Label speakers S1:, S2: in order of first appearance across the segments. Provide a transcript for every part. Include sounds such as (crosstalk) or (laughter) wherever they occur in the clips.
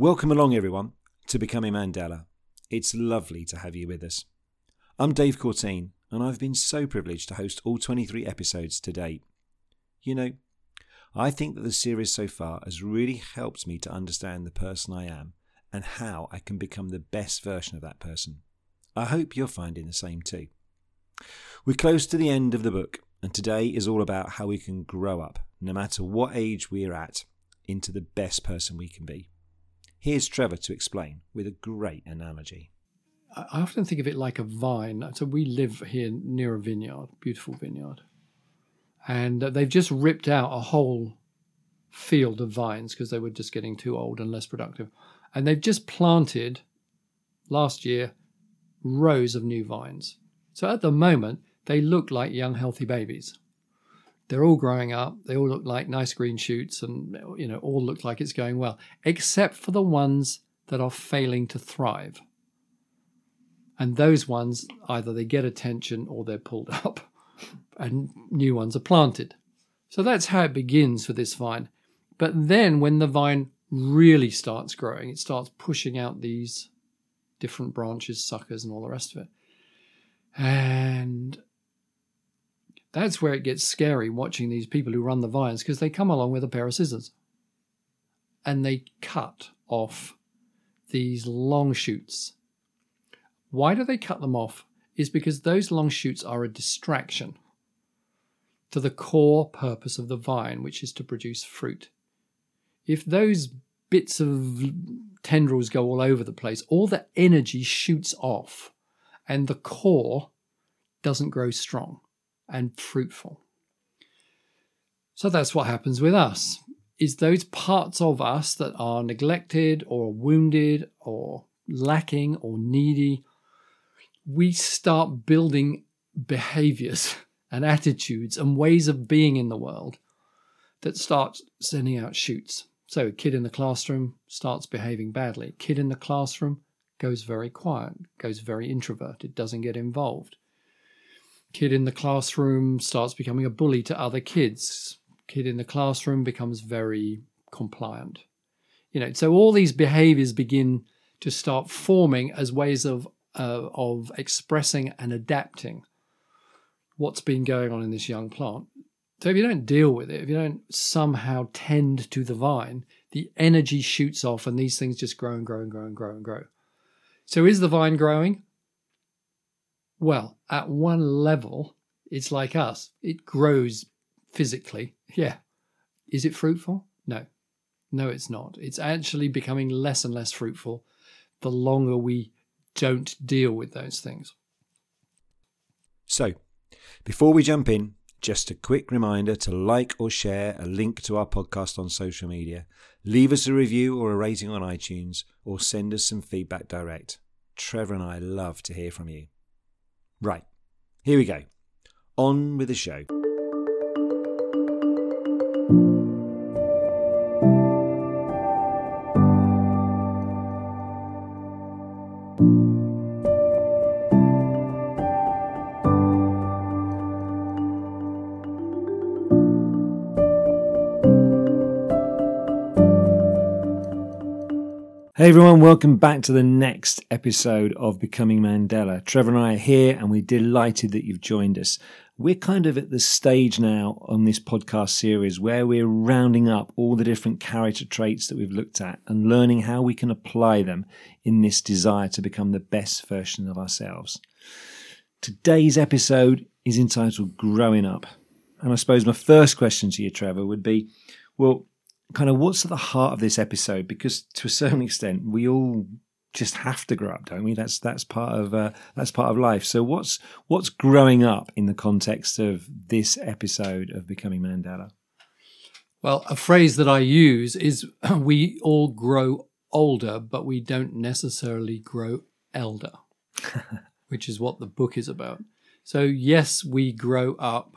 S1: Welcome along, everyone, to Becoming Mandela. It's lovely to have you with us. I'm Dave Cortine, and I've been so privileged to host all 23 episodes to date. You know, I think that the series so far has really helped me to understand the person I am and how I can become the best version of that person. I hope you're finding the same too. We're close to the end of the book, and today is all about how we can grow up, no matter what age we're at, into the best person we can be. Here's Trevor to explain with a great analogy.
S2: I often think of it like a vine. So we live here near a vineyard, beautiful vineyard. And uh, they've just ripped out a whole field of vines because they were just getting too old and less productive. And they've just planted last year rows of new vines. So at the moment, they look like young, healthy babies. They're all growing up. They all look like nice green shoots and, you know, all look like it's going well, except for the ones that are failing to thrive. And those ones, either they get attention or they're pulled (laughs) up and new ones are planted. So that's how it begins for this vine. But then when the vine really starts growing, it starts pushing out these different branches, suckers, and all the rest of it. And that's where it gets scary watching these people who run the vines because they come along with a pair of scissors and they cut off these long shoots. Why do they cut them off? Is because those long shoots are a distraction to the core purpose of the vine, which is to produce fruit. If those bits of tendrils go all over the place, all the energy shoots off and the core doesn't grow strong and fruitful. So that's what happens with us. Is those parts of us that are neglected or wounded or lacking or needy, we start building behaviors (laughs) and attitudes and ways of being in the world that start sending out shoots. So, a kid in the classroom starts behaving badly. Kid in the classroom goes very quiet, goes very introverted, doesn't get involved. Kid in the classroom starts becoming a bully to other kids. Kid in the classroom becomes very compliant. You know, so all these behaviors begin to start forming as ways of uh, of expressing and adapting what's been going on in this young plant. So if you don't deal with it, if you don't somehow tend to the vine, the energy shoots off and these things just grow and grow and grow and grow and grow. So is the vine growing? Well, at one level, it's like us. It grows physically. Yeah. Is it fruitful? No. No, it's not. It's actually becoming less and less fruitful the longer we don't deal with those things.
S1: So, before we jump in, just a quick reminder to like or share a link to our podcast on social media, leave us a review or a rating on iTunes, or send us some feedback direct. Trevor and I love to hear from you. Right, here we go. On with the show. Hey everyone, welcome back to the next episode of Becoming Mandela. Trevor and I are here and we're delighted that you've joined us. We're kind of at the stage now on this podcast series where we're rounding up all the different character traits that we've looked at and learning how we can apply them in this desire to become the best version of ourselves. Today's episode is entitled Growing Up. And I suppose my first question to you, Trevor, would be well, kind of what's at the heart of this episode? Because to a certain extent we all just have to grow up don't we? That's that's part of uh, that's part of life. So what's what's growing up in the context of this episode of becoming mandela?
S2: Well a phrase that i use is (clears throat) we all grow older but we don't necessarily grow elder (laughs) which is what the book is about. So yes we grow up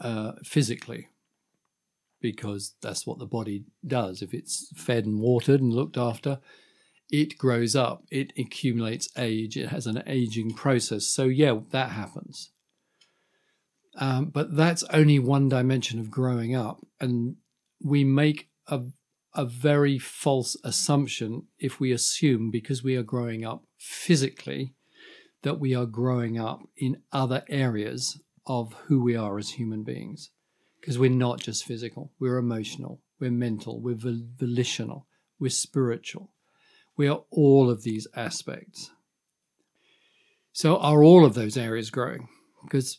S2: uh, physically because that's what the body does. If it's fed and watered and looked after, it grows up, it accumulates age, it has an aging process. So, yeah, that happens. Um, but that's only one dimension of growing up. And we make a, a very false assumption if we assume because we are growing up physically that we are growing up in other areas of who we are as human beings. Because we're not just physical, we're emotional, we're mental, we're volitional, we're spiritual. We are all of these aspects. So, are all of those areas growing? Because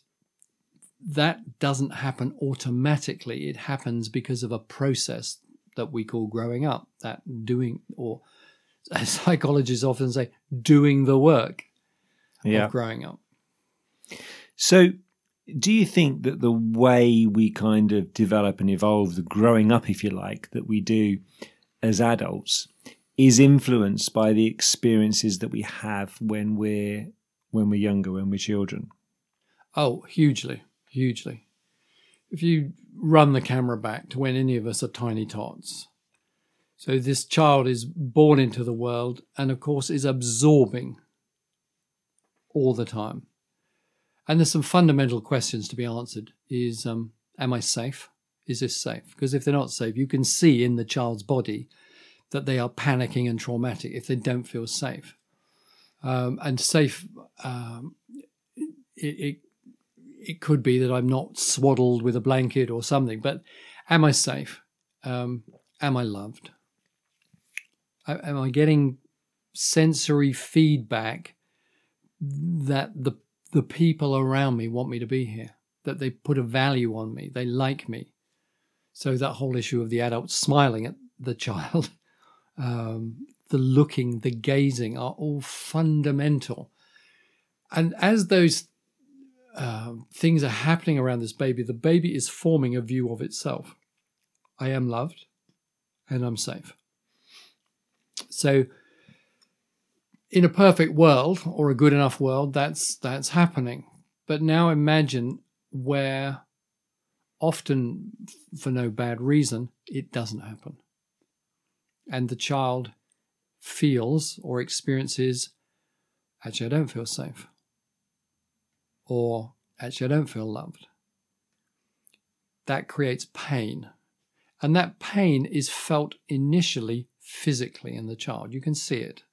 S2: that doesn't happen automatically. It happens because of a process that we call growing up, that doing, or (laughs) as psychologists often say, doing the work yeah. of growing up.
S1: So, do you think that the way we kind of develop and evolve, the growing up, if you like, that we do as adults, is influenced by the experiences that we have when we're when we're younger, when we're children?
S2: Oh, hugely, hugely. If you run the camera back to when any of us are tiny tots, so this child is born into the world and, of course, is absorbing all the time. And there's some fundamental questions to be answered. Is um, am I safe? Is this safe? Because if they're not safe, you can see in the child's body that they are panicking and traumatic if they don't feel safe. Um, and safe, um, it, it, it could be that I'm not swaddled with a blanket or something. But am I safe? Um, am I loved? Am I getting sensory feedback that the the people around me want me to be here, that they put a value on me, they like me. So that whole issue of the adult smiling at the child, (laughs) um, the looking, the gazing are all fundamental. And as those uh, things are happening around this baby, the baby is forming a view of itself. I am loved and I'm safe. So in a perfect world or a good enough world, that's that's happening. But now imagine where often for no bad reason it doesn't happen. And the child feels or experiences actually I don't feel safe. Or actually I don't feel loved. That creates pain. And that pain is felt initially physically in the child. You can see it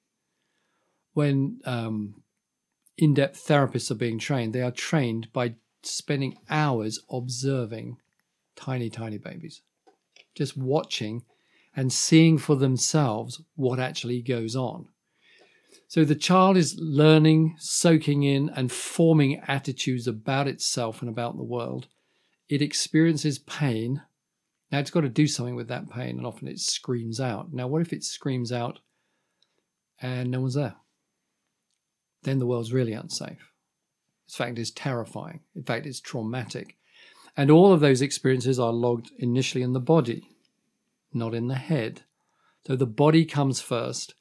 S2: when um, in depth therapists are being trained, they are trained by spending hours observing tiny, tiny babies, just watching and seeing for themselves what actually goes on. So the child is learning, soaking in, and forming attitudes about itself and about the world. It experiences pain. Now it's got to do something with that pain, and often it screams out. Now, what if it screams out and no one's there? Then the world's really unsafe. In fact, it's terrifying. In fact, it's traumatic. And all of those experiences are logged initially in the body, not in the head. So the body comes first,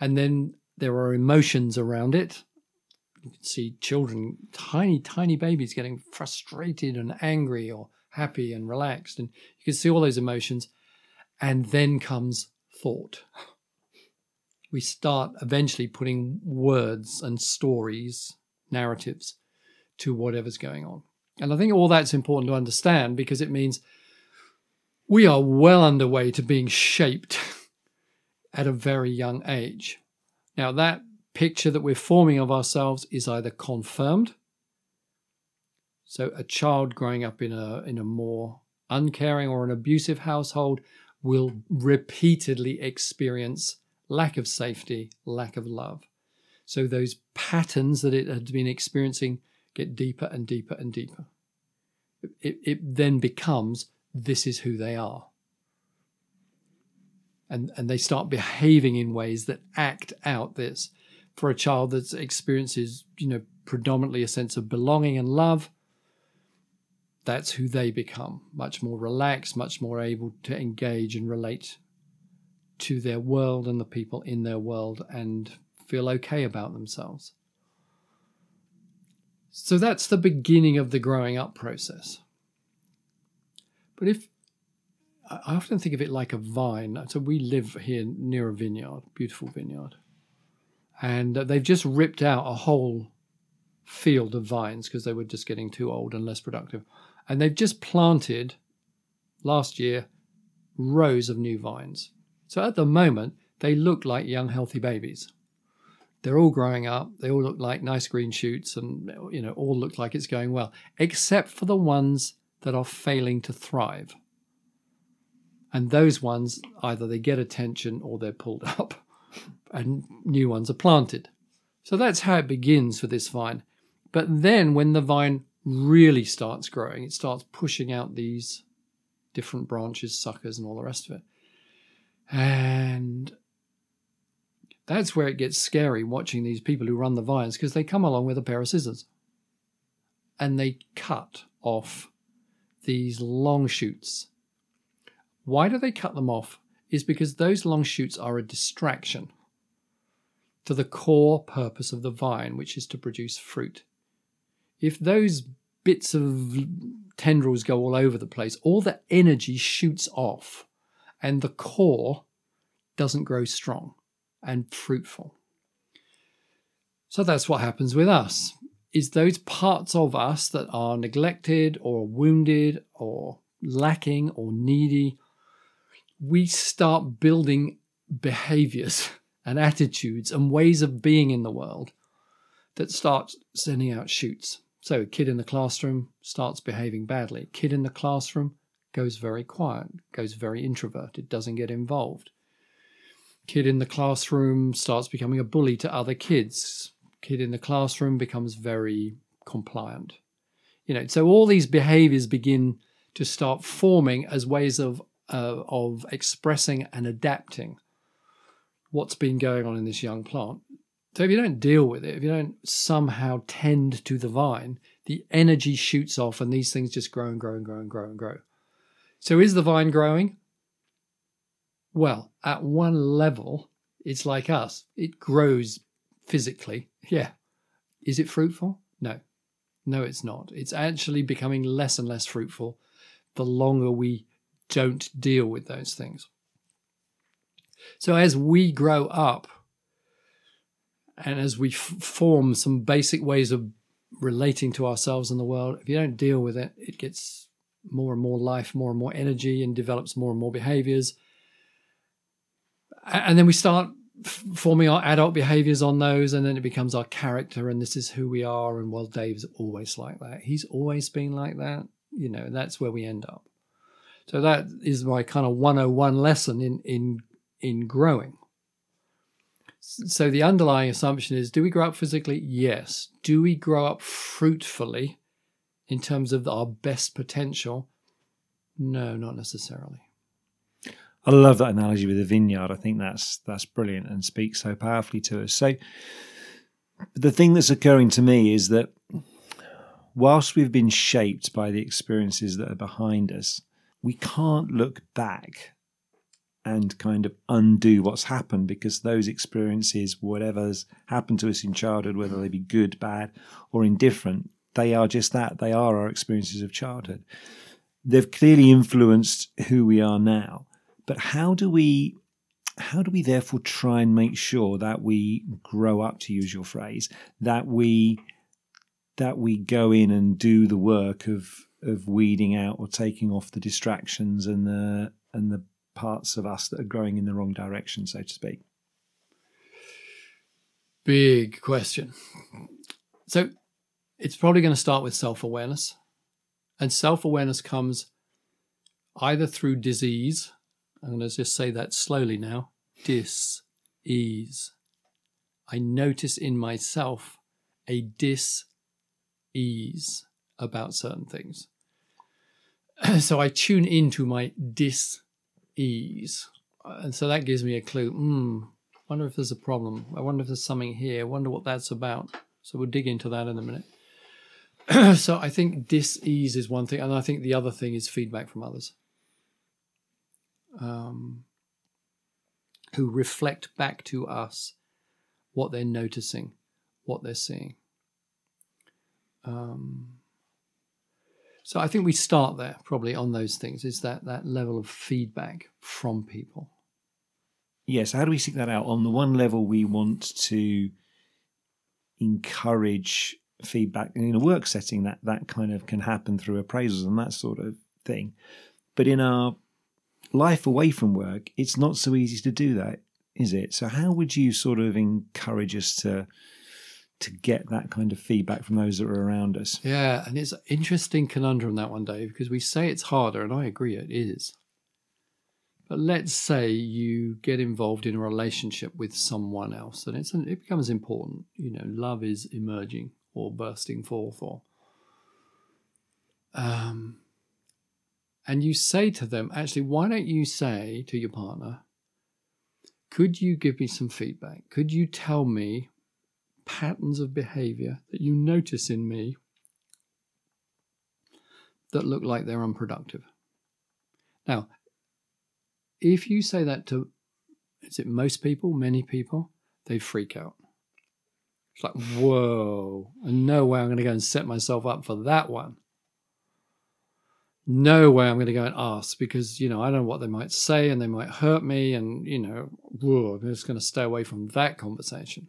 S2: and then there are emotions around it. You can see children, tiny, tiny babies getting frustrated and angry or happy and relaxed. And you can see all those emotions. And then comes thought (laughs) we start eventually putting words and stories, narratives to whatever's going on. And I think all that's important to understand because it means we are well underway to being shaped (laughs) at a very young age. Now, that picture that we're forming of ourselves is either confirmed. So, a child growing up in a, in a more uncaring or an abusive household will repeatedly experience lack of safety, lack of love. So those patterns that it had been experiencing get deeper and deeper and deeper. It, it then becomes this is who they are. And, and they start behaving in ways that act out this. For a child that experiences, you know, predominantly a sense of belonging and love, that's who they become. Much more relaxed, much more able to engage and relate to their world and the people in their world and feel okay about themselves. So that's the beginning of the growing up process. But if I often think of it like a vine. So we live here near a vineyard, beautiful vineyard. And they've just ripped out a whole field of vines because they were just getting too old and less productive. And they've just planted last year rows of new vines So at the moment, they look like young, healthy babies. They're all growing up. They all look like nice green shoots and, you know, all look like it's going well, except for the ones that are failing to thrive. And those ones, either they get attention or they're pulled (laughs) up and new ones are planted. So that's how it begins for this vine. But then when the vine really starts growing, it starts pushing out these different branches, suckers, and all the rest of it. And that's where it gets scary watching these people who run the vines because they come along with a pair of scissors and they cut off these long shoots. Why do they cut them off? Is because those long shoots are a distraction to the core purpose of the vine, which is to produce fruit. If those bits of tendrils go all over the place, all the energy shoots off, and the core doesn't grow strong and fruitful. So that's what happens with us. Is those parts of us that are neglected or wounded or lacking or needy, we start building behaviors (laughs) and attitudes and ways of being in the world that start sending out shoots. So, a kid in the classroom starts behaving badly. Kid in the classroom goes very quiet, goes very introverted, doesn't get involved. Kid in the classroom starts becoming a bully to other kids. Kid in the classroom becomes very compliant. You know, so all these behaviors begin to start forming as ways of uh, of expressing and adapting what's been going on in this young plant. So if you don't deal with it, if you don't somehow tend to the vine, the energy shoots off and these things just grow and grow and grow and grow and grow. So is the vine growing? Well, at one level, it's like us. It grows physically. Yeah. Is it fruitful? No. No, it's not. It's actually becoming less and less fruitful the longer we don't deal with those things. So as we grow up, and as we f- form some basic ways of relating to ourselves and the world, if you don't deal with it, it gets more and more life, more and more energy, and develops more and more behaviors. And then we start f- forming our adult behaviors on those, and then it becomes our character, and this is who we are. And well, Dave's always like that. He's always been like that. You know, that's where we end up. So that is my kind of 101 lesson in in in growing. So the underlying assumption is do we grow up physically? Yes. Do we grow up fruitfully in terms of our best potential? No, not necessarily.
S1: I love that analogy with the vineyard. I think that's that's brilliant and speaks so powerfully to us. So the thing that's occurring to me is that whilst we've been shaped by the experiences that are behind us, we can't look back and kind of undo what's happened because those experiences, whatever's happened to us in childhood, whether they be good, bad, or indifferent, they are just that. They are our experiences of childhood. They've clearly influenced who we are now. But how do we how do we therefore try and make sure that we grow up to use your phrase, that we that we go in and do the work of of weeding out or taking off the distractions and the and the parts of us that are growing in the wrong direction, so to speak?
S2: Big question. So it's probably going to start with self awareness. And self awareness comes either through disease. I'm going to just say that slowly now dis ease. I notice in myself a dis ease about certain things. (clears throat) so I tune into my dis ease. And so that gives me a clue. Hmm, wonder if there's a problem. I wonder if there's something here. I wonder what that's about. So we'll dig into that in a minute. (clears throat) so I think dis-ease is one thing, and I think the other thing is feedback from others, um, who reflect back to us what they're noticing, what they're seeing. Um, so I think we start there probably on those things. Is that that level of feedback from people?
S1: Yes. How do we seek that out? On the one level, we want to encourage feedback in a work setting. That that kind of can happen through appraisals and that sort of thing. But in our life away from work, it's not so easy to do that, is it? So how would you sort of encourage us to to get that kind of feedback from those that are around us?
S2: Yeah, and it's an interesting conundrum that one, Dave, because we say it's harder, and I agree it is. But let's say you get involved in a relationship with someone else, and it's it becomes important. You know, love is emerging or bursting forth, or um, and you say to them, actually, why don't you say to your partner, could you give me some feedback? Could you tell me patterns of behavior that you notice in me that look like they're unproductive? Now, if you say that to, is it most people, many people, they freak out. It's like, whoa, no way I'm going to go and set myself up for that one no way I'm going to go and ask because, you know, I don't know what they might say and they might hurt me. And, you know, whoa, I'm just going to stay away from that conversation.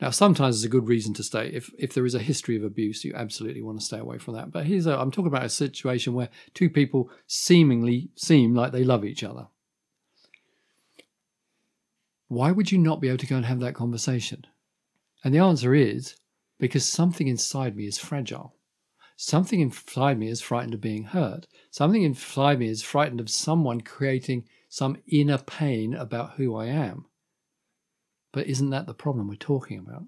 S2: Now, sometimes it's a good reason to stay. If, if there is a history of abuse, you absolutely want to stay away from that. But here's a, I'm talking about a situation where two people seemingly seem like they love each other. Why would you not be able to go and have that conversation? And the answer is because something inside me is fragile. Something inside me is frightened of being hurt. Something inside me is frightened of someone creating some inner pain about who I am. But isn't that the problem we're talking about?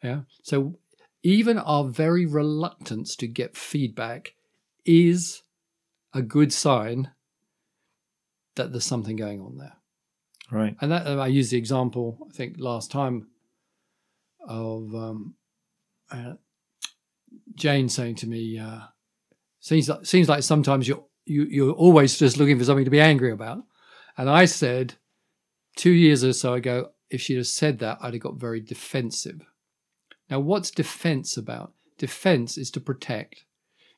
S2: Yeah. So even our very reluctance to get feedback is a good sign that there's something going on there.
S1: Right.
S2: And that I used the example I think last time of um, uh, Jane saying to me, uh, "Seems like seems like sometimes you're you, are you are always just looking for something to be angry about." And I said, two years or so ago, if she'd have said that, I'd have got very defensive. Now, what's defense about? Defense is to protect.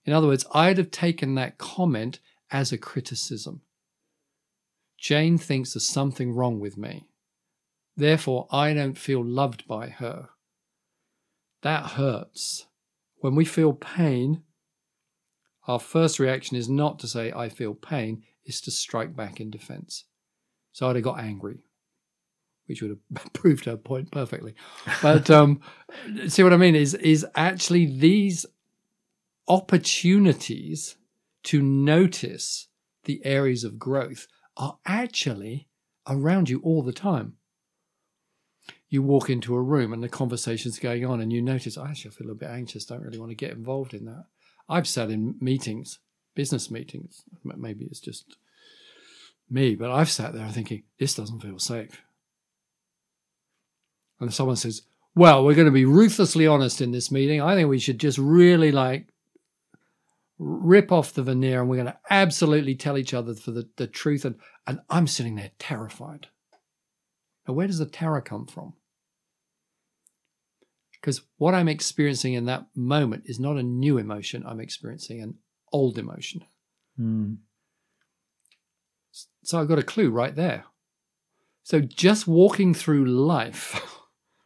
S2: In other words, I'd have taken that comment as a criticism. Jane thinks there's something wrong with me. Therefore, I don't feel loved by her. That hurts. When we feel pain, our first reaction is not to say, I feel pain, is to strike back in defense. So I'd have got angry, which would have (laughs) proved her point perfectly. But um, see what I mean is, is actually these opportunities to notice the areas of growth are actually around you all the time you walk into a room and the conversation's going on and you notice, oh, actually, I feel a bit anxious, don't really want to get involved in that. I've sat in meetings, business meetings, maybe it's just me, but I've sat there thinking, this doesn't feel safe. And someone says, well, we're going to be ruthlessly honest in this meeting. I think we should just really like rip off the veneer and we're going to absolutely tell each other for the, the truth. And, and I'm sitting there terrified. Now, where does the terror come from? Because what I'm experiencing in that moment is not a new emotion, I'm experiencing an old emotion. Mm. So I've got a clue right there. So just walking through life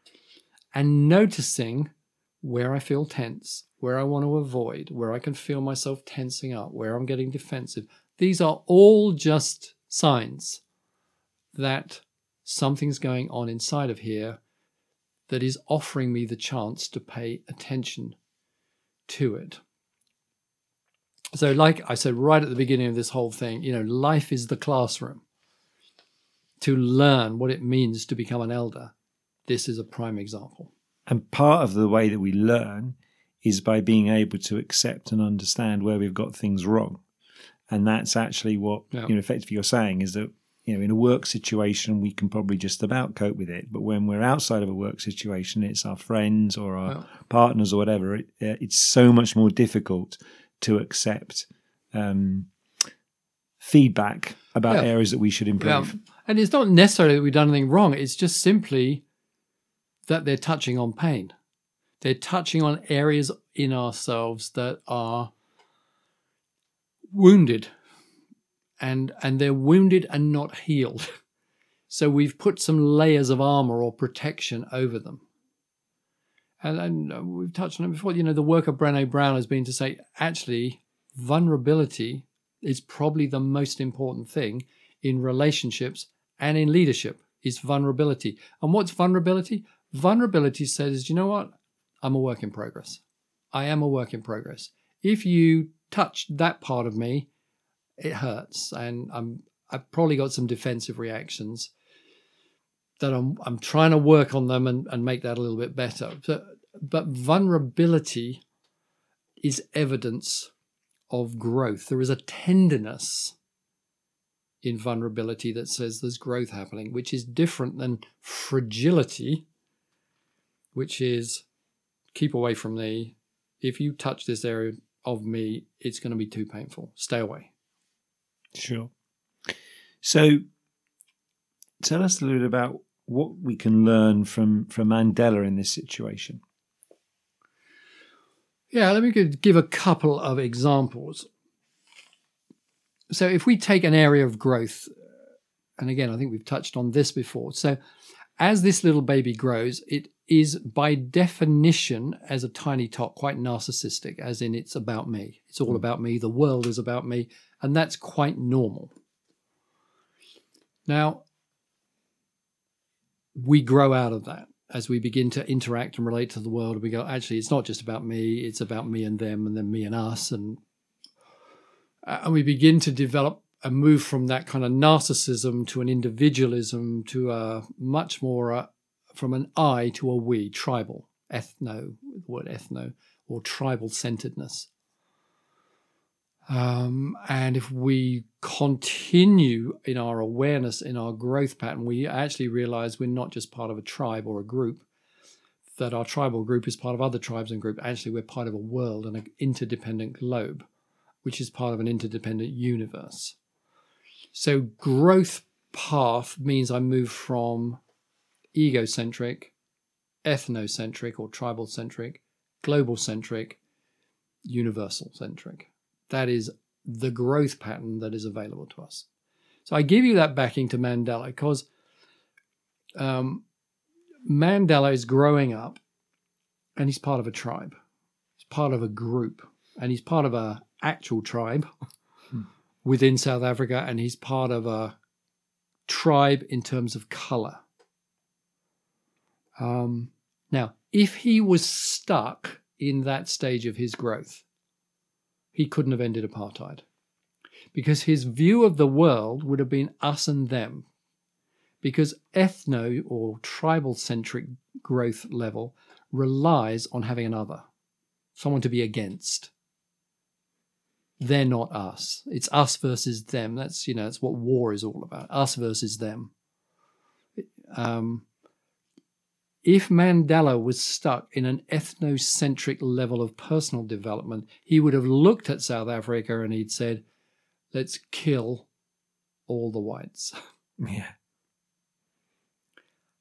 S2: (laughs) and noticing where I feel tense, where I want to avoid, where I can feel myself tensing up, where I'm getting defensive, these are all just signs that something's going on inside of here that is offering me the chance to pay attention to it. So, like I said right at the beginning of this whole thing, you know, life is the classroom. To learn what it means to become an elder, this is a prime example.
S1: And part of the way that we learn is by being able to accept and understand where we've got things wrong. And that's actually what, yeah. you know, effectively you're saying is that you know, in a work situation, we can probably just about cope with it. But when we're outside of a work situation, it's our friends or our partners or whatever. It, it's so much more difficult to accept um, feedback about yeah. areas that we should improve. Yeah.
S2: And it's not necessarily that we've done anything wrong. It's just simply that they're touching on pain. They're touching on areas in ourselves that are wounded and and they're wounded and not healed. (laughs) So we've put some layers of armor or protection over them. And, and we've touched on it before. You know, the work of Brené Brown has been to say actually vulnerability is probably the most important thing in relationships and in leadership is vulnerability. And what's vulnerability? Vulnerability says, you know what? I'm a work in progress. I am a work in progress. If you touch that part of me, it hurts. And I'm I've probably got some defensive reactions that I'm I'm trying to work on them and, and make that a little bit better. But, but vulnerability is evidence of growth. There is a tenderness in vulnerability that says there's growth happening, which is different than fragility, which is keep away from me. If you touch this area of me, it's going to be too painful. Stay away.
S1: Sure. So tell us a little bit about what we can learn from, from Mandela in this situation.
S2: Yeah, let me give a couple of examples. So, if we take an area of growth, and again, I think we've touched on this before. So, as this little baby grows, it is by definition, as a tiny tot, quite narcissistic, as in it's about me. It's all hmm. about me. The world is about me. And that's quite normal. Now, we grow out of that as we begin to interact and relate to the world, we go, actually, it's not just about me, it's about me and them, and then me and us. And, uh, and we begin to develop and move from that kind of narcissism to an individualism to a much more uh, from an I to a we, tribal, ethno, the word ethno, or tribal centeredness. Um, and if we continue in our awareness, in our growth pattern, we actually realize we're not just part of a tribe or a group, that our tribal group is part of other tribes and groups. Actually, we're part of a world and an interdependent globe, which is part of an interdependent universe. So, growth path means I move from egocentric, ethnocentric or tribal centric, global centric, universal centric. That is the growth pattern that is available to us. So I give you that backing to Mandela because um, Mandela is growing up and he's part of a tribe. He's part of a group and he's part of a actual tribe hmm. (laughs) within South Africa and he's part of a tribe in terms of color. Um, now, if he was stuck in that stage of his growth, he couldn't have ended apartheid. Because his view of the world would have been us and them. Because ethno or tribal centric growth level relies on having another, someone to be against. They're not us. It's us versus them. That's you know that's what war is all about. Us versus them. Um, if Mandela was stuck in an ethnocentric level of personal development, he would have looked at South Africa and he'd said, let's kill all the whites. (laughs)
S1: Yeah.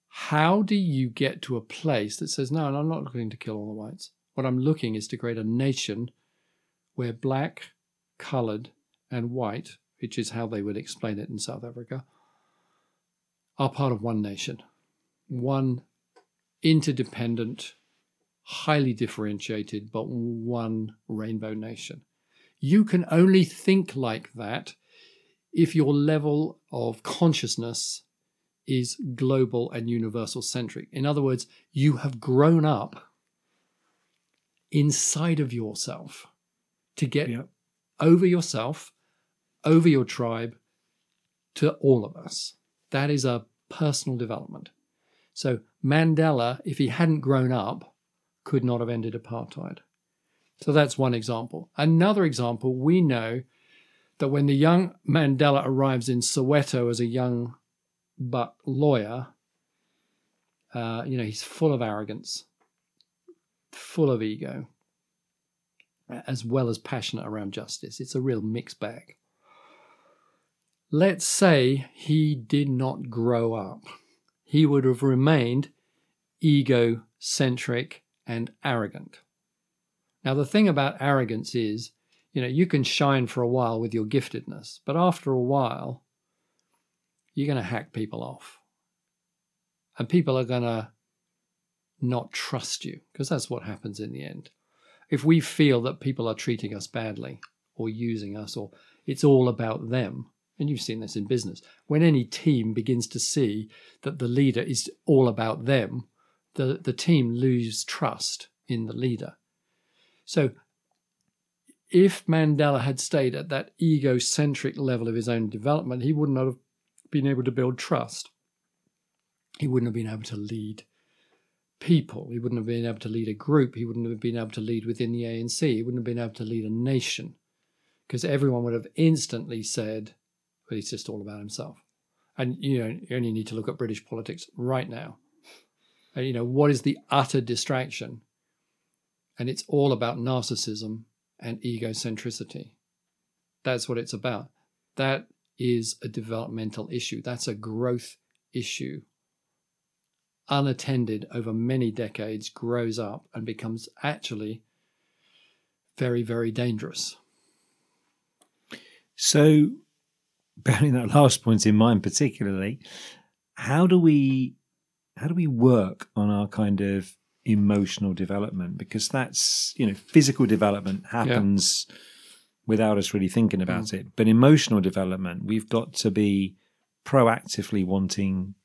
S2: How do you get to a place that says, no, I'm not looking to kill all the whites? What I'm looking is to create a nation where black, colored, and white, which is how they would explain it in South Africa, are part of one nation, one interdependent, highly differentiated, but one rainbow nation. You can only think like that if your level of consciousness is global and universal centric. In other words, you have grown up inside of yourself to get over yourself, over your tribe, to all of us. That is a personal development. So Mandela, if he hadn't grown up, could not have ended apartheid. So that's one example. Another example, we know that when the young Mandela arrives in Soweto as a young but lawyer, uh, you know, he's full of arrogance, full of ego, as well as passionate around justice. It's a real mixed bag. Let's say he did not grow up he would have remained egocentric and arrogant. Now, the thing about arrogance is, you know, you can shine for a while with your giftedness, but after a while, you're going to hack people off. And people are going to not trust you because that's what happens in the end. If we feel that people are treating us badly, or using us or it's all about them. And you've seen this in business. When any team begins to see that the leader is all about them, the, the team lose trust in the leader. So if Mandela had stayed at that egocentric level of his own development, he would not have been able to build trust. He wouldn't have been able to lead people. He wouldn't have been able to lead a group. He wouldn't have been able to lead within the ANC. He wouldn't have been able to lead a nation because everyone would have instantly said, well, he's just all about himself. And you know, you only need to look at British politics right now. And, you know, what is the utter distraction? And it's all about narcissism and egocentricity. That's what it's about. That is a developmental issue. That's a growth issue unattended over many decades grows up and becomes actually very, very dangerous.
S1: So, (laughs) bearing that last point in mind, particularly, how do we how do we work on our kind of emotional development? Because that's you know physical development happens yeah. without us really thinking about mm. it, but emotional development we've got to be proactively wanting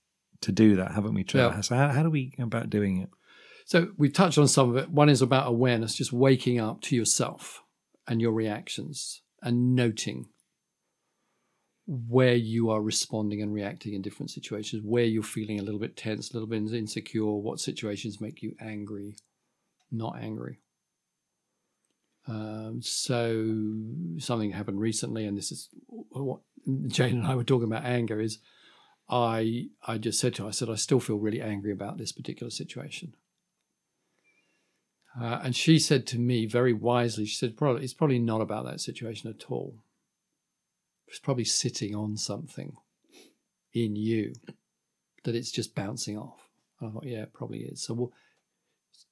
S1: to do that, haven't we, Trevor? Yeah. So how, how do we go about doing it?
S2: So we've touched on some of it. One is about awareness, just waking up to yourself and your reactions and noting where you are responding and reacting in different situations, where you're feeling a little bit tense, a little bit insecure, what situations make you angry, not angry. Um, so something happened recently, and this is what Jane and I were talking about anger is I I just said to her, I said, I still feel really angry about this particular situation. Uh, and she said to me very wisely, she said, probably, it's probably not about that situation at all. It's probably sitting on something in you that it's just bouncing off. I thought, yeah, it probably is. So, we'll,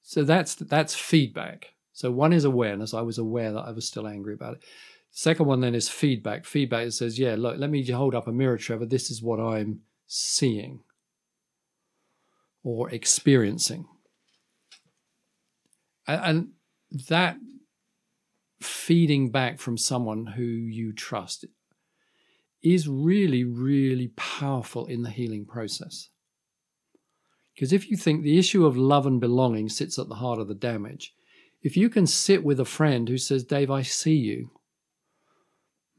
S2: so that's that's feedback. So one is awareness. I was aware that I was still angry about it. Second one then is feedback. Feedback says, yeah, look, let me hold up a mirror, Trevor. This is what I'm seeing or experiencing. And that feeding back from someone who you trust is really, really powerful in the healing process. Because if you think the issue of love and belonging sits at the heart of the damage, if you can sit with a friend who says, Dave, I see you,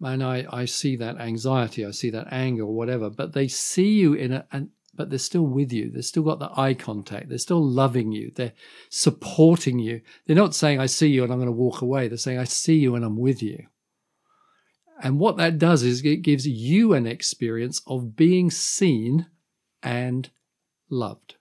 S2: and I, I see that anxiety, I see that anger or whatever, but they see you in a, and, but they're still with you. They've still got the eye contact. They're still loving you. They're supporting you. They're not saying, I see you and I'm going to walk away. They're saying, I see you and I'm with you. And what that does is it gives you an experience of being seen and loved.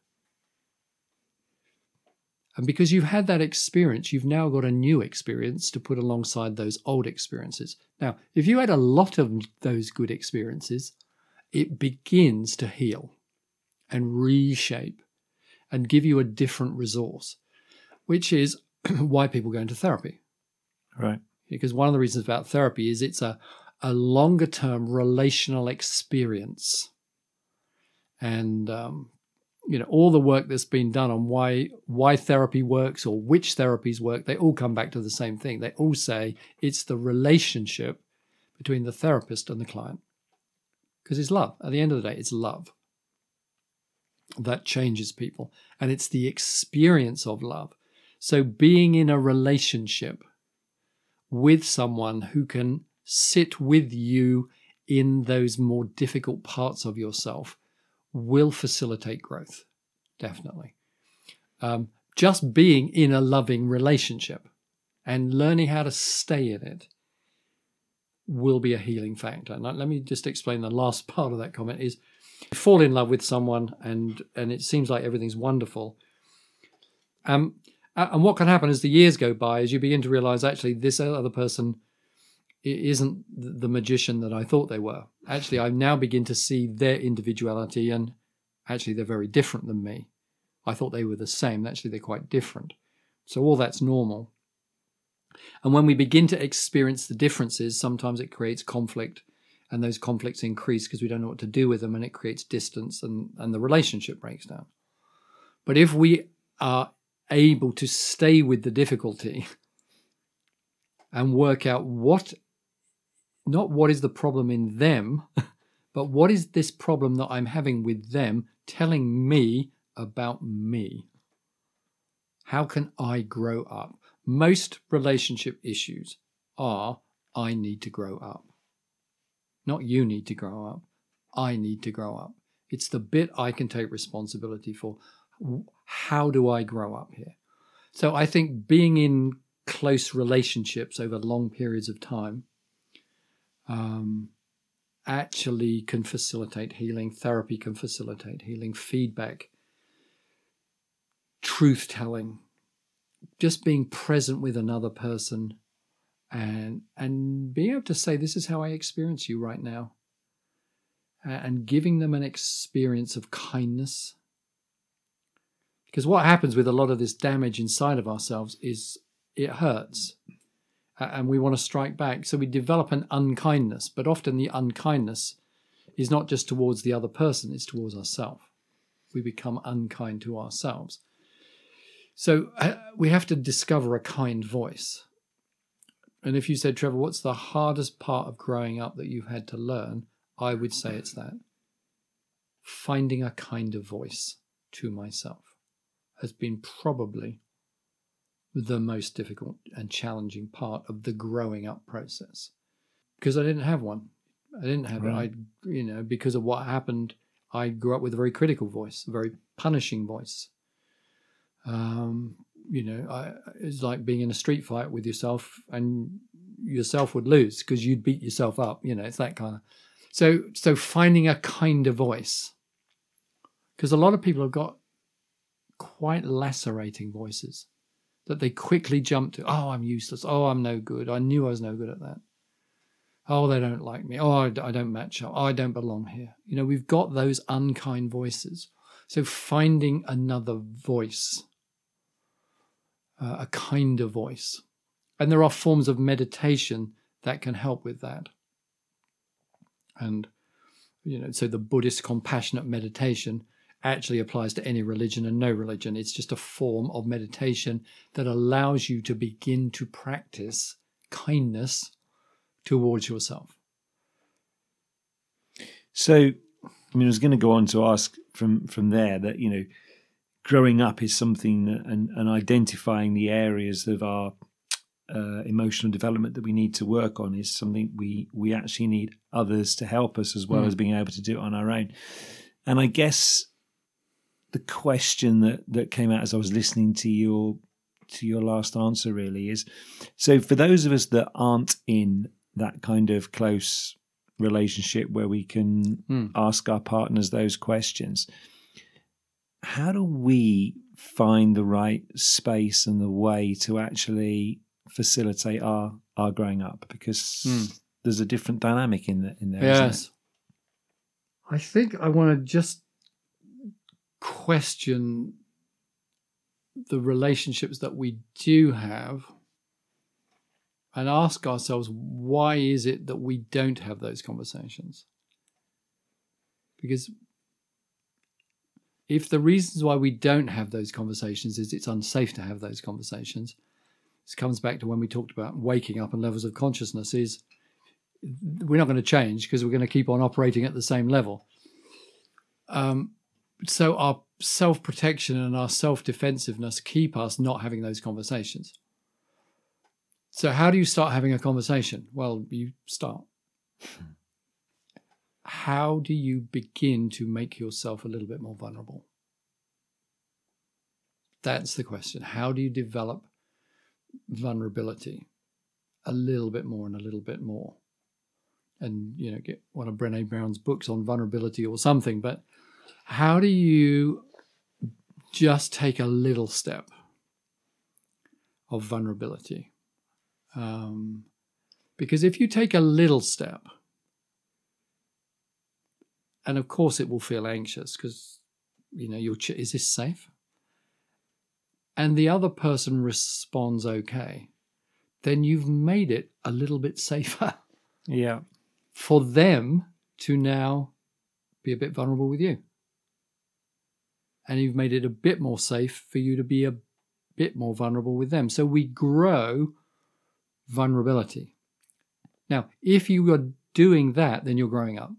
S2: And because you've had that experience, you've now got a new experience to put alongside those old experiences. Now, if you had a lot of those good experiences, it begins to heal and reshape and give you a different resource, which is (clears throat) why people go into therapy.
S1: Right.
S2: Because one of the reasons about therapy is it's a, a longer term relational experience. And um, you know all the work that's been done on why why therapy works or which therapies work they all come back to the same thing. They all say it's the relationship between the therapist and the client. Because it's love. At the end of the day it's love that changes people and it's the experience of love. So being in a relationship with someone who can sit with you in those more difficult parts of yourself will facilitate growth, definitely. Um, just being in a loving relationship and learning how to stay in it will be a healing factor. Let me just explain the last (laughs) part of that comment is fall in love with someone and and it seems like everything's wonderful. Um, and what can happen as the years go by is you begin to realize actually this other person isn't the magician that I thought they were. Actually, I now begin to see their individuality, and actually, they're very different than me. I thought they were the same. Actually, they're quite different. So, all that's normal. And when we begin to experience the differences, sometimes it creates conflict, and those conflicts increase because we don't know what to do with them, and it creates distance, and, and the relationship breaks down. But if we are able to stay with the difficulty and work out what not what is the problem in them, (laughs) but what is this problem that I'm having with them telling me about me? How can I grow up? Most relationship issues are I need to grow up. Not you need to grow up. I need to grow up. It's the bit I can take responsibility for. How do I grow up here? So I think being in close relationships over long periods of time um, actually can facilitate healing. Therapy can facilitate healing. Feedback, truth telling, just being present with another person and and being able to say this is how I experience you right now and giving them an experience of kindness because what happens with a lot of this damage inside of ourselves is it hurts and we want to strike back. So we develop an unkindness but often the unkindness is not just towards the other person it's towards ourselves we become unkind to ourselves. So uh, we have to discover a kind voice. And if you said, Trevor, what's the hardest part of growing up that you've had to learn? I would say it's that. Finding a kind of voice to myself has been probably the most difficult and challenging part of the growing up process because I didn't have one. I didn't have right. it. I, you know, because of what happened, I grew up with a very critical voice, a very punishing voice. Um, you know, I, it's like being in a street fight with yourself, and yourself would lose because you'd beat yourself up. You know, it's that kind of. So, so finding a kinder voice, because a lot of people have got quite lacerating voices that they quickly jump to. Oh, I'm useless. Oh, I'm no good. I knew I was no good at that. Oh, they don't like me. Oh, I, don't match up. Oh, I don't belong here. You know, we've got those unkind voices. So finding another voice uh, a kinder voice. And there are forms of meditation that can help with that. And, you know, so the Buddhist compassionate meditation actually applies to any religion and no religion. It's just a form of meditation that allows you to begin to practice kindness towards yourself.
S1: So, I mean, I was going to go on to ask from from there that you know growing up is something and, and identifying the areas of our uh, emotional development that we need to work on is something we we actually need others to help us as well mm. as being able to do it on our own. And I guess the question that that came out as I was listening to your to your last answer really is so for those of us that aren't in that kind of close relationship where we can mm. ask our partners those questions how do we find the right space and the way to actually facilitate our our growing up? Because mm. there's a different dynamic in the, in there. Yes,
S2: I think I want to just question the relationships that we do have and ask ourselves why is it that we don't have those conversations because if the reasons why we don't have those conversations is it's unsafe to have those conversations, this comes back to when we talked about waking up and levels of consciousness is we're not going to change because we're going to keep on operating at the same level. Um, so our self protection and our self defensiveness keep us not having those conversations. So, how do you start having a conversation? Well, you start. How do you begin to make yourself a little bit more vulnerable? That's the question. How do you develop vulnerability a little bit more and a little bit more? And, you know, get one of Brene Brown's books on vulnerability or something. But how do you just take a little step of vulnerability? Um, because if you take a little step, and of course it will feel anxious because you know you're is this safe? And the other person responds okay then you've made it a little bit safer
S1: yeah.
S2: for them to now be a bit vulnerable with you and you've made it a bit more safe for you to be a bit more vulnerable with them so we grow vulnerability Now, if you are doing that, then you're growing up.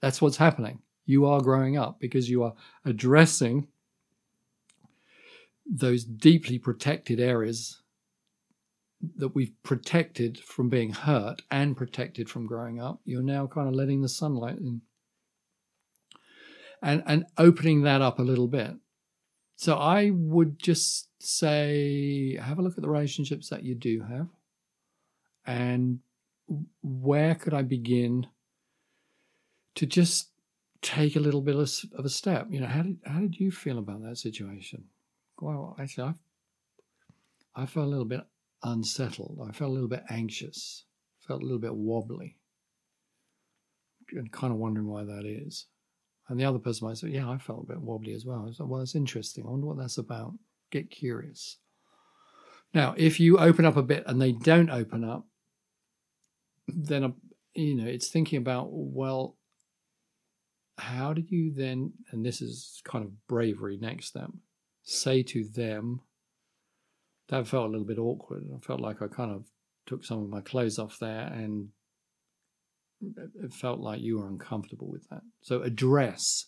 S2: That's what's happening. You are growing up because you are addressing those deeply protected areas that we've protected from being hurt and protected from growing up. You're now kind of letting the sunlight in and and opening that up a little bit. So I would just say have a look at the relationships that you do have and where could I begin to just take a little bit of, a step? You know, how did how did you feel about that situation? Well, actually, I I felt a little bit unsettled. I felt a little bit anxious. Felt a little bit wobbly, and kind of wondering why that is. And the other person might say, "Yeah, I felt a bit wobbly as well." I said, "Well, it's interesting. I wonder what that's about. Get curious." Now, if you open up a bit and they don't open up, then uh, you know it's thinking about well how do you then and this is kind of bravery next step say to them that felt a little bit awkward i felt like i kind of took some of my clothes off there and it felt like you were uncomfortable with that so address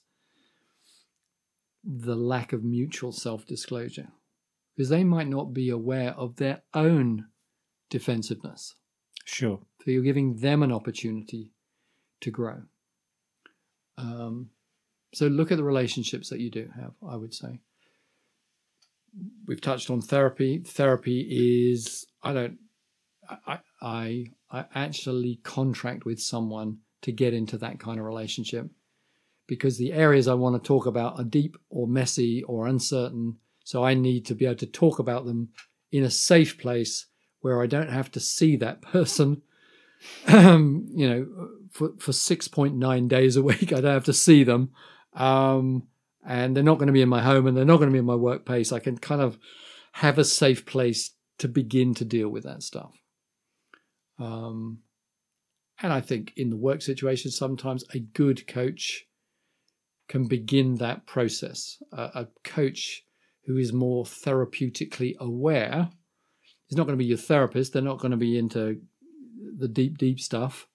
S2: the lack of mutual self-disclosure because they might not be aware of their own defensiveness
S1: sure
S2: so you're giving them an opportunity to grow. Um, so look at the relationships that you do have, I would say. We've touched on therapy. Therapy is, I don't, I, I, I actually contract with someone to get into that kind of relationship because the areas I want to talk about are deep or messy or uncertain. So I need to be able to talk about them in a safe place where I don't have to see that person um, you know, for, for 6.9 days a week. I don't have to see them. Um, and they're not going to be in my home and they're not going to be in my workplace. I can kind of have a safe place to begin to deal with that stuff. Um, and I think in the work situation, sometimes a good coach can begin that process. a coach who is more therapeutically aware is not going to be your therapist. They're not going to be into the deep, deep stuff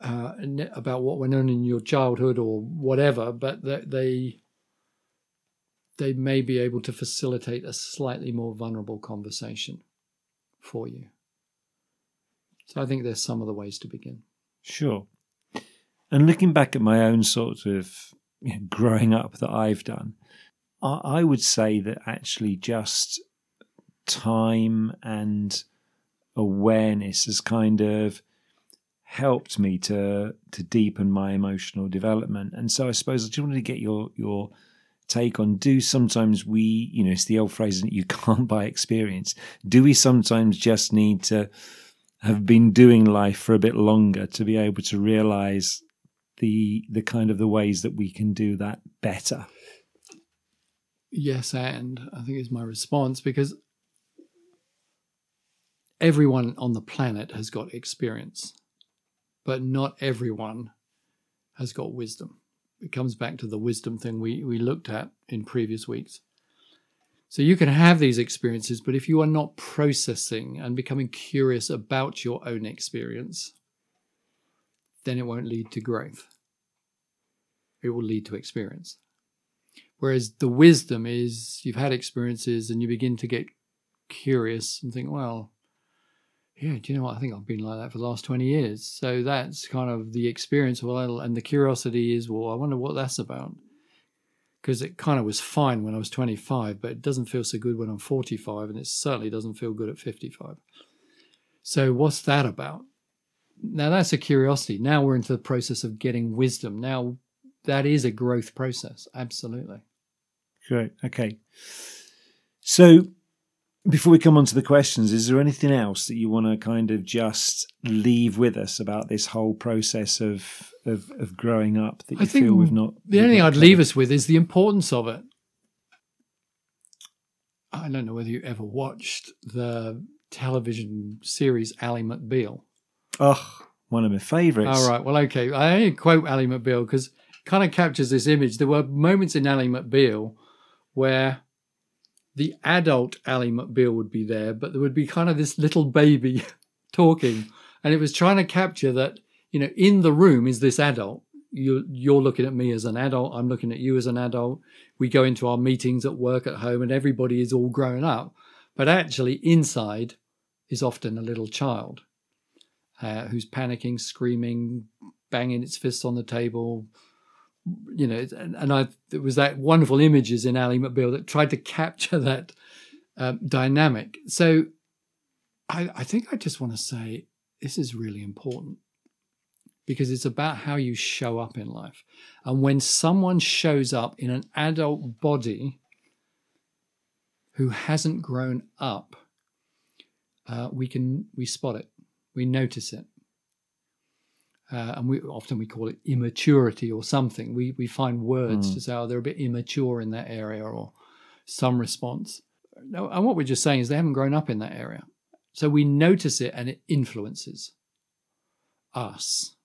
S2: uh, about what went on in your childhood or whatever, but they they may be able to facilitate a slightly more vulnerable conversation for you. So I think there's some of the ways to begin.
S1: Sure. And looking back at my own sort of growing up that I've done, I, I would say that actually just time and awareness has kind of helped me to to deepen my emotional development. And so I suppose I just wanted to get your your take on do sometimes we you know it's the old phrase that you (laughs) can't buy experience do we sometimes just need to have been doing life for a bit longer to be able to realize the the kind of the ways that we can do that better
S2: yes and i think is my response because everyone on the planet has got experience, but not everyone has got wisdom. It comes back to the wisdom thing we, we looked at in previous weeks. So you can have these experiences, but if you are not processing and becoming curious about your own experience, then it won't lead to growth. It will lead to experience. Whereas the wisdom is you've had experiences and you begin to get curious and think, well, yeah, do you know what? I think I've been like that for the last 20 years. So that's kind of the experience. Well, and the curiosity is, well, I wonder what that's about. Because it kind of was fine when I was 25, but it doesn't feel so good when I'm 45, and it certainly doesn't feel good at 55. So, what's that about? Now, that's a curiosity. Now we're into the process of getting wisdom. Now, that is a growth process. Absolutely.
S1: Great. Okay. So, before we come on to the questions, is there anything else that you want to kind of just leave with us about this whole process of of, of growing up that you
S2: I
S1: feel we've not?
S2: The only thing I'd leave us with is the importance of it. I don't know whether you ever watched the television series Ally McBeal.
S1: Oh, one of my favourites.
S2: All right. Well, okay. I only quote Ally McBeal because it kind of captures this image. There were moments in Ally McBeal where the adult Ally McBeal would be there, but there would be kind of this little baby (laughs) talking. and it was trying to capture that you know in the room is this adult. You you're looking at me as an adult. I'm looking at you as an adult. We go into our meetings at work at home and everybody is all grown up. But actually inside is often a little child uh, who's panicking screaming banging its fists on the table you know and, i it was that wonderful images in Ally McBeal that tried to capture that um, dynamic so I, I think i just want to say this is really important because it's about how you show up in life. And when someone shows up in an adult body who hasn't grown up, uh, we can we spot it, we notice it, uh, and we often we call it immaturity or something. We we find words mm. to say, "Oh, they're a bit immature in that area," or some response. And what we're just saying is they haven't grown up in that area, so we notice it and it influences us.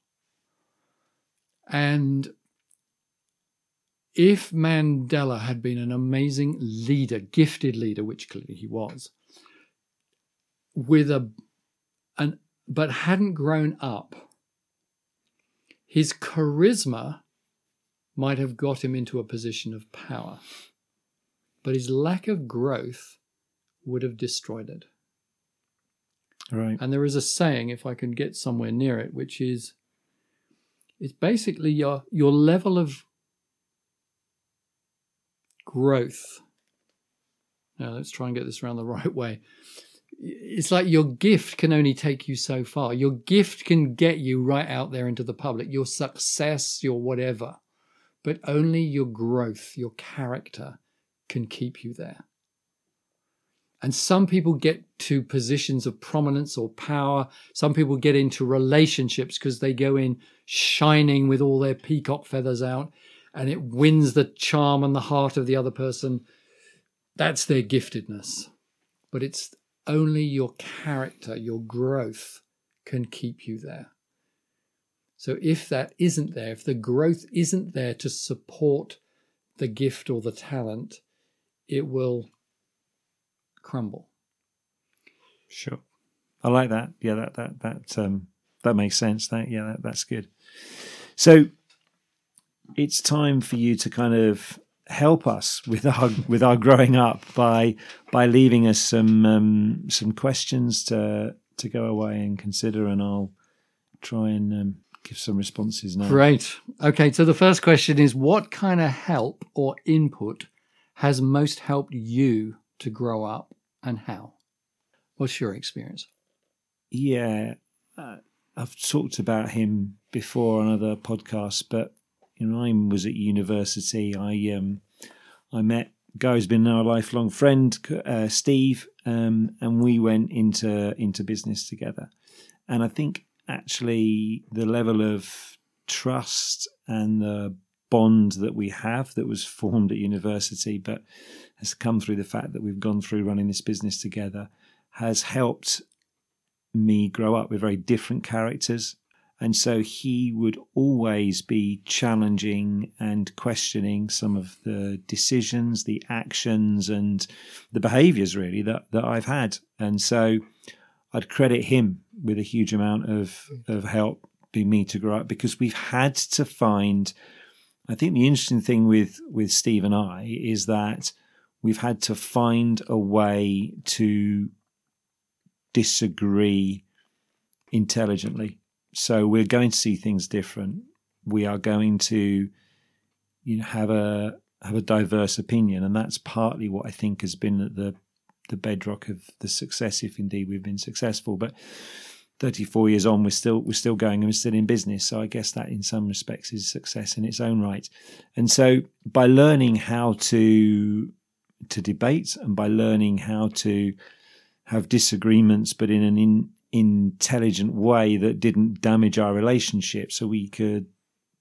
S2: And if Mandela had been an amazing leader, gifted leader, which clearly he was, with a an but hadn't grown up, his charisma might have got him into a position of power. But his lack of growth would have destroyed it.
S1: Right.
S2: And there is a saying, if I can get somewhere near it, which is it's basically your your level of growth. Now let's try and get this around the (laughs) right way. It's like your gift can only take you so far. Your gift can get you right out there into the public, your success, your whatever. But only your growth, your character can keep you there. And some people get to positions of prominence or power. Some people get into relationships because they go in shining with all their peacock feathers out and it wins the charm and the heart of the other person. That's their giftedness. But it's only your character, your growth can keep you there. So if that isn't there, if the growth isn't there to support the gift or the talent, it will crumble.
S1: Sure, I like that. Yeah, that that that um, that makes sense. That yeah, that, that's good. So it's time for you to kind of help us with our with our growing up by by leaving us some um, some questions to to go away and consider, and I'll try and um, give some responses now.
S2: Great. Okay, so the first question is: What kind of help or input has most helped you to grow up and how? What's your experience?
S1: Yeah, uh, I've talked about him before on other podcasts, but I was at university. I um, I met guy who's been a lifelong friend, uh, Steve, um, and we went into into business together. And I think actually the level of trust and the bond that we have that was formed at university, but has come through the fact that we've gone through running this business together, has helped me grow up with very different characters. And so he would always be challenging and questioning some of the decisions, the actions, and the behaviors really that, that I've had. And so I'd credit him with a huge amount of, of help being me to grow up because we've had to find I think the interesting thing with with Steve and I is that we've had to find a way to disagree intelligently. So we're going to see things different. We are going to, you know, have a have a diverse opinion, and that's partly what I think has been the the bedrock of the success, if indeed we've been successful. But 34 years on, we're still we're still going and we're still in business. So I guess that in some respects is success in its own right. And so by learning how to to debate and by learning how to have disagreements, but in an in, intelligent way that didn't damage our relationship, so we could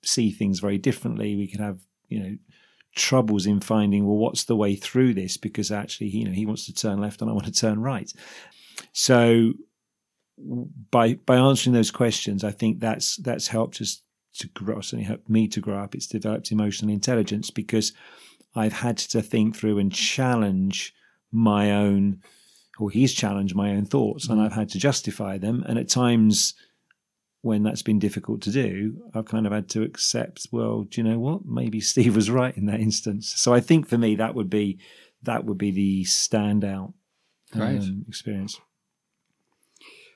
S1: see things very differently. We could have you know troubles in finding well what's the way through this because actually you know he wants to turn left and I want to turn right. So by by answering those questions, I think that's that's helped us to grow. Certainly helped me to grow up. It's developed emotional intelligence because I've had to think through and challenge my own or he's challenged my own thoughts and I've had to justify them. And at times when that's been difficult to do, I've kind of had to accept, well, do you know what? Maybe (laughs) Steve was right in that instance. So I think for me that would be that would be the standout um, experience.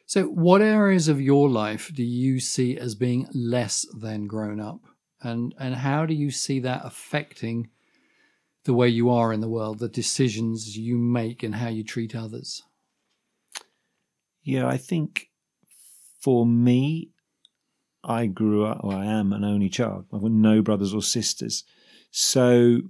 S2: So, what areas of your life do you see as being less than grown up, and and how do you see that affecting the way you are in the world, the decisions you make, and how you treat others?
S1: Yeah, I think for me, I grew up. Well, I am an only child. I've got no brothers or sisters, so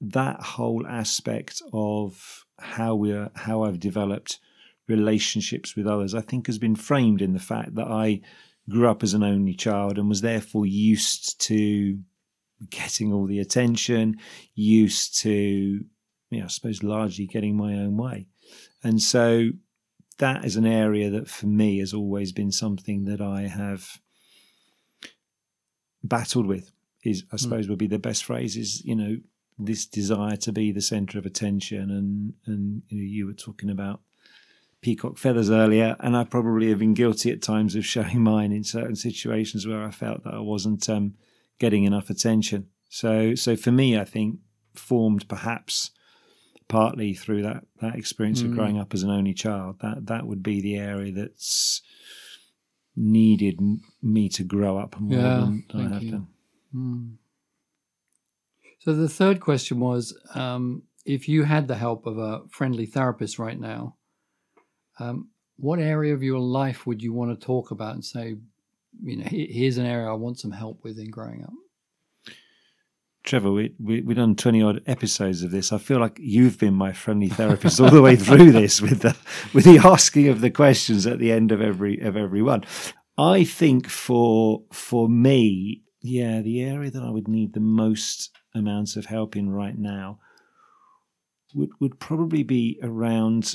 S1: that whole aspect of how we are, how I've developed relationships with others, I think has been framed in the fact that I grew up as an only child and was therefore used to getting all the attention, used to, you know, I suppose largely getting my own way. And so that is an area that for me has always been something that I have battled with is I hmm. suppose mm. would be the best phrase is, you know, this desire to be the center of attention and and you know you were talking about peacock feathers earlier, and I probably have been guilty at times of showing (laughs) mine in certain situations where I felt that I wasn't um, getting enough attention. So, so for me, I think formed perhaps partly through that that experience mm. of growing up as an only child. That that would be the area that's needed me to grow up more yeah, than I have you. done. Mm.
S2: So the third question was, um, if you had the help of a friendly therapist right now, um, what area of your life would you want to talk about and say, you know, here's an area I want some help with in growing up?
S1: Trevor, we, we, we've done 20 odd episodes of this. I feel like you've been my friendly therapist all the way through this with the, with the asking of the questions at the end of every, of every one. I think for, for me, yeah, the area that I would need the most amounts of help in right now would, would probably be around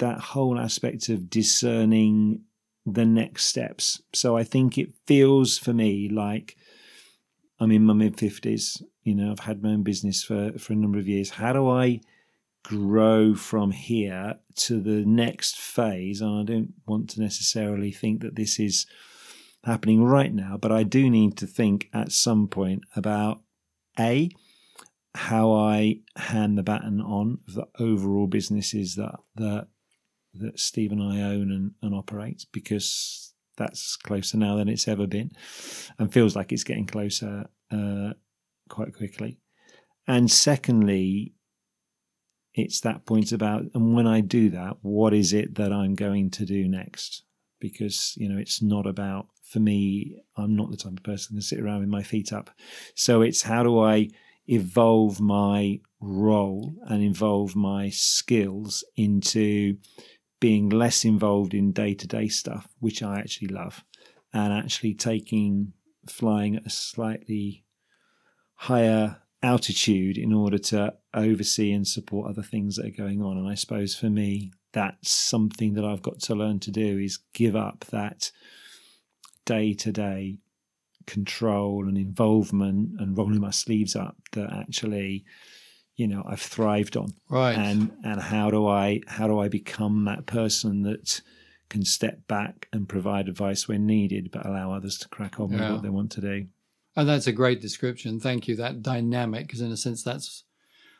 S1: that whole aspect of discerning the next steps. So I think it feels for me like I'm in my mid 50s. You know, I've had my own business for, for a number of years. How do I grow from here to the next phase? And I don't want to necessarily think that this is happening right now, but I do need to think at some point about A, how I hand the baton on of the overall businesses that, that that Steve and I own and, and operate because that's closer now than it's ever been and feels like it's getting closer uh, quite quickly. And secondly, it's that point about, and when I do that, what is it that I'm going to do next? Because, you know, it's not about, for me, I'm not the type of person to sit around with my feet up. So it's how do I evolve my role and involve my skills into being less involved in day to day stuff, which I actually love, and actually taking flying at a slightly higher altitude in order to oversee and support other things that are going on. And I suppose for me, that's something that I've got to learn to do is give up that day to day control and involvement and rolling my sleeves up that actually you know I've thrived on.
S2: Right.
S1: And and how do I how do I become that person that can step back and provide advice when needed, but allow others to crack on yeah. with what they want to do.
S2: And that's a great description. Thank you. That dynamic, because in a sense, that's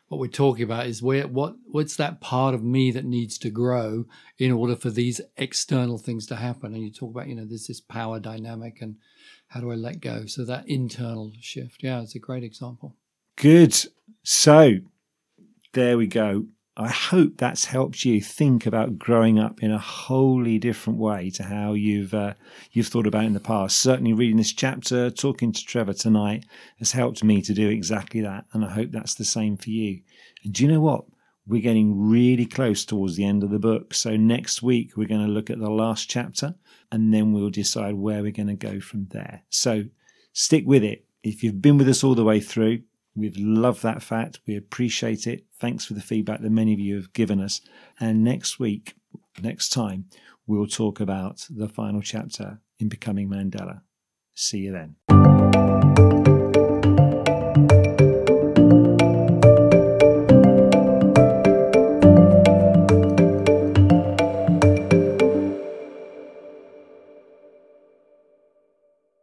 S2: what we're talking about. Is where what what's that part of me that needs to grow in order for these external things to happen? And you talk about, you know, there's this power dynamic, and how do I let go? So that internal shift. Yeah, it's a great example.
S1: Good. So there we go. I hope that's helped you think about growing up in a wholly different way to how you've uh, you've thought about in the past. Certainly, reading this chapter, talking to Trevor tonight, has helped me to do exactly that, and I hope that's the same for you. And do you know what? We're getting really close towards the end of the book. So next week we're going to look at the last chapter, and then we'll decide where we're going to go from there. So stick with it. If you've been with us all the way through, We've loved that fact. We appreciate it. Thanks for the feedback that many of you have given us. And next week, next time, we'll talk about the final chapter in Becoming Mandela. See you then.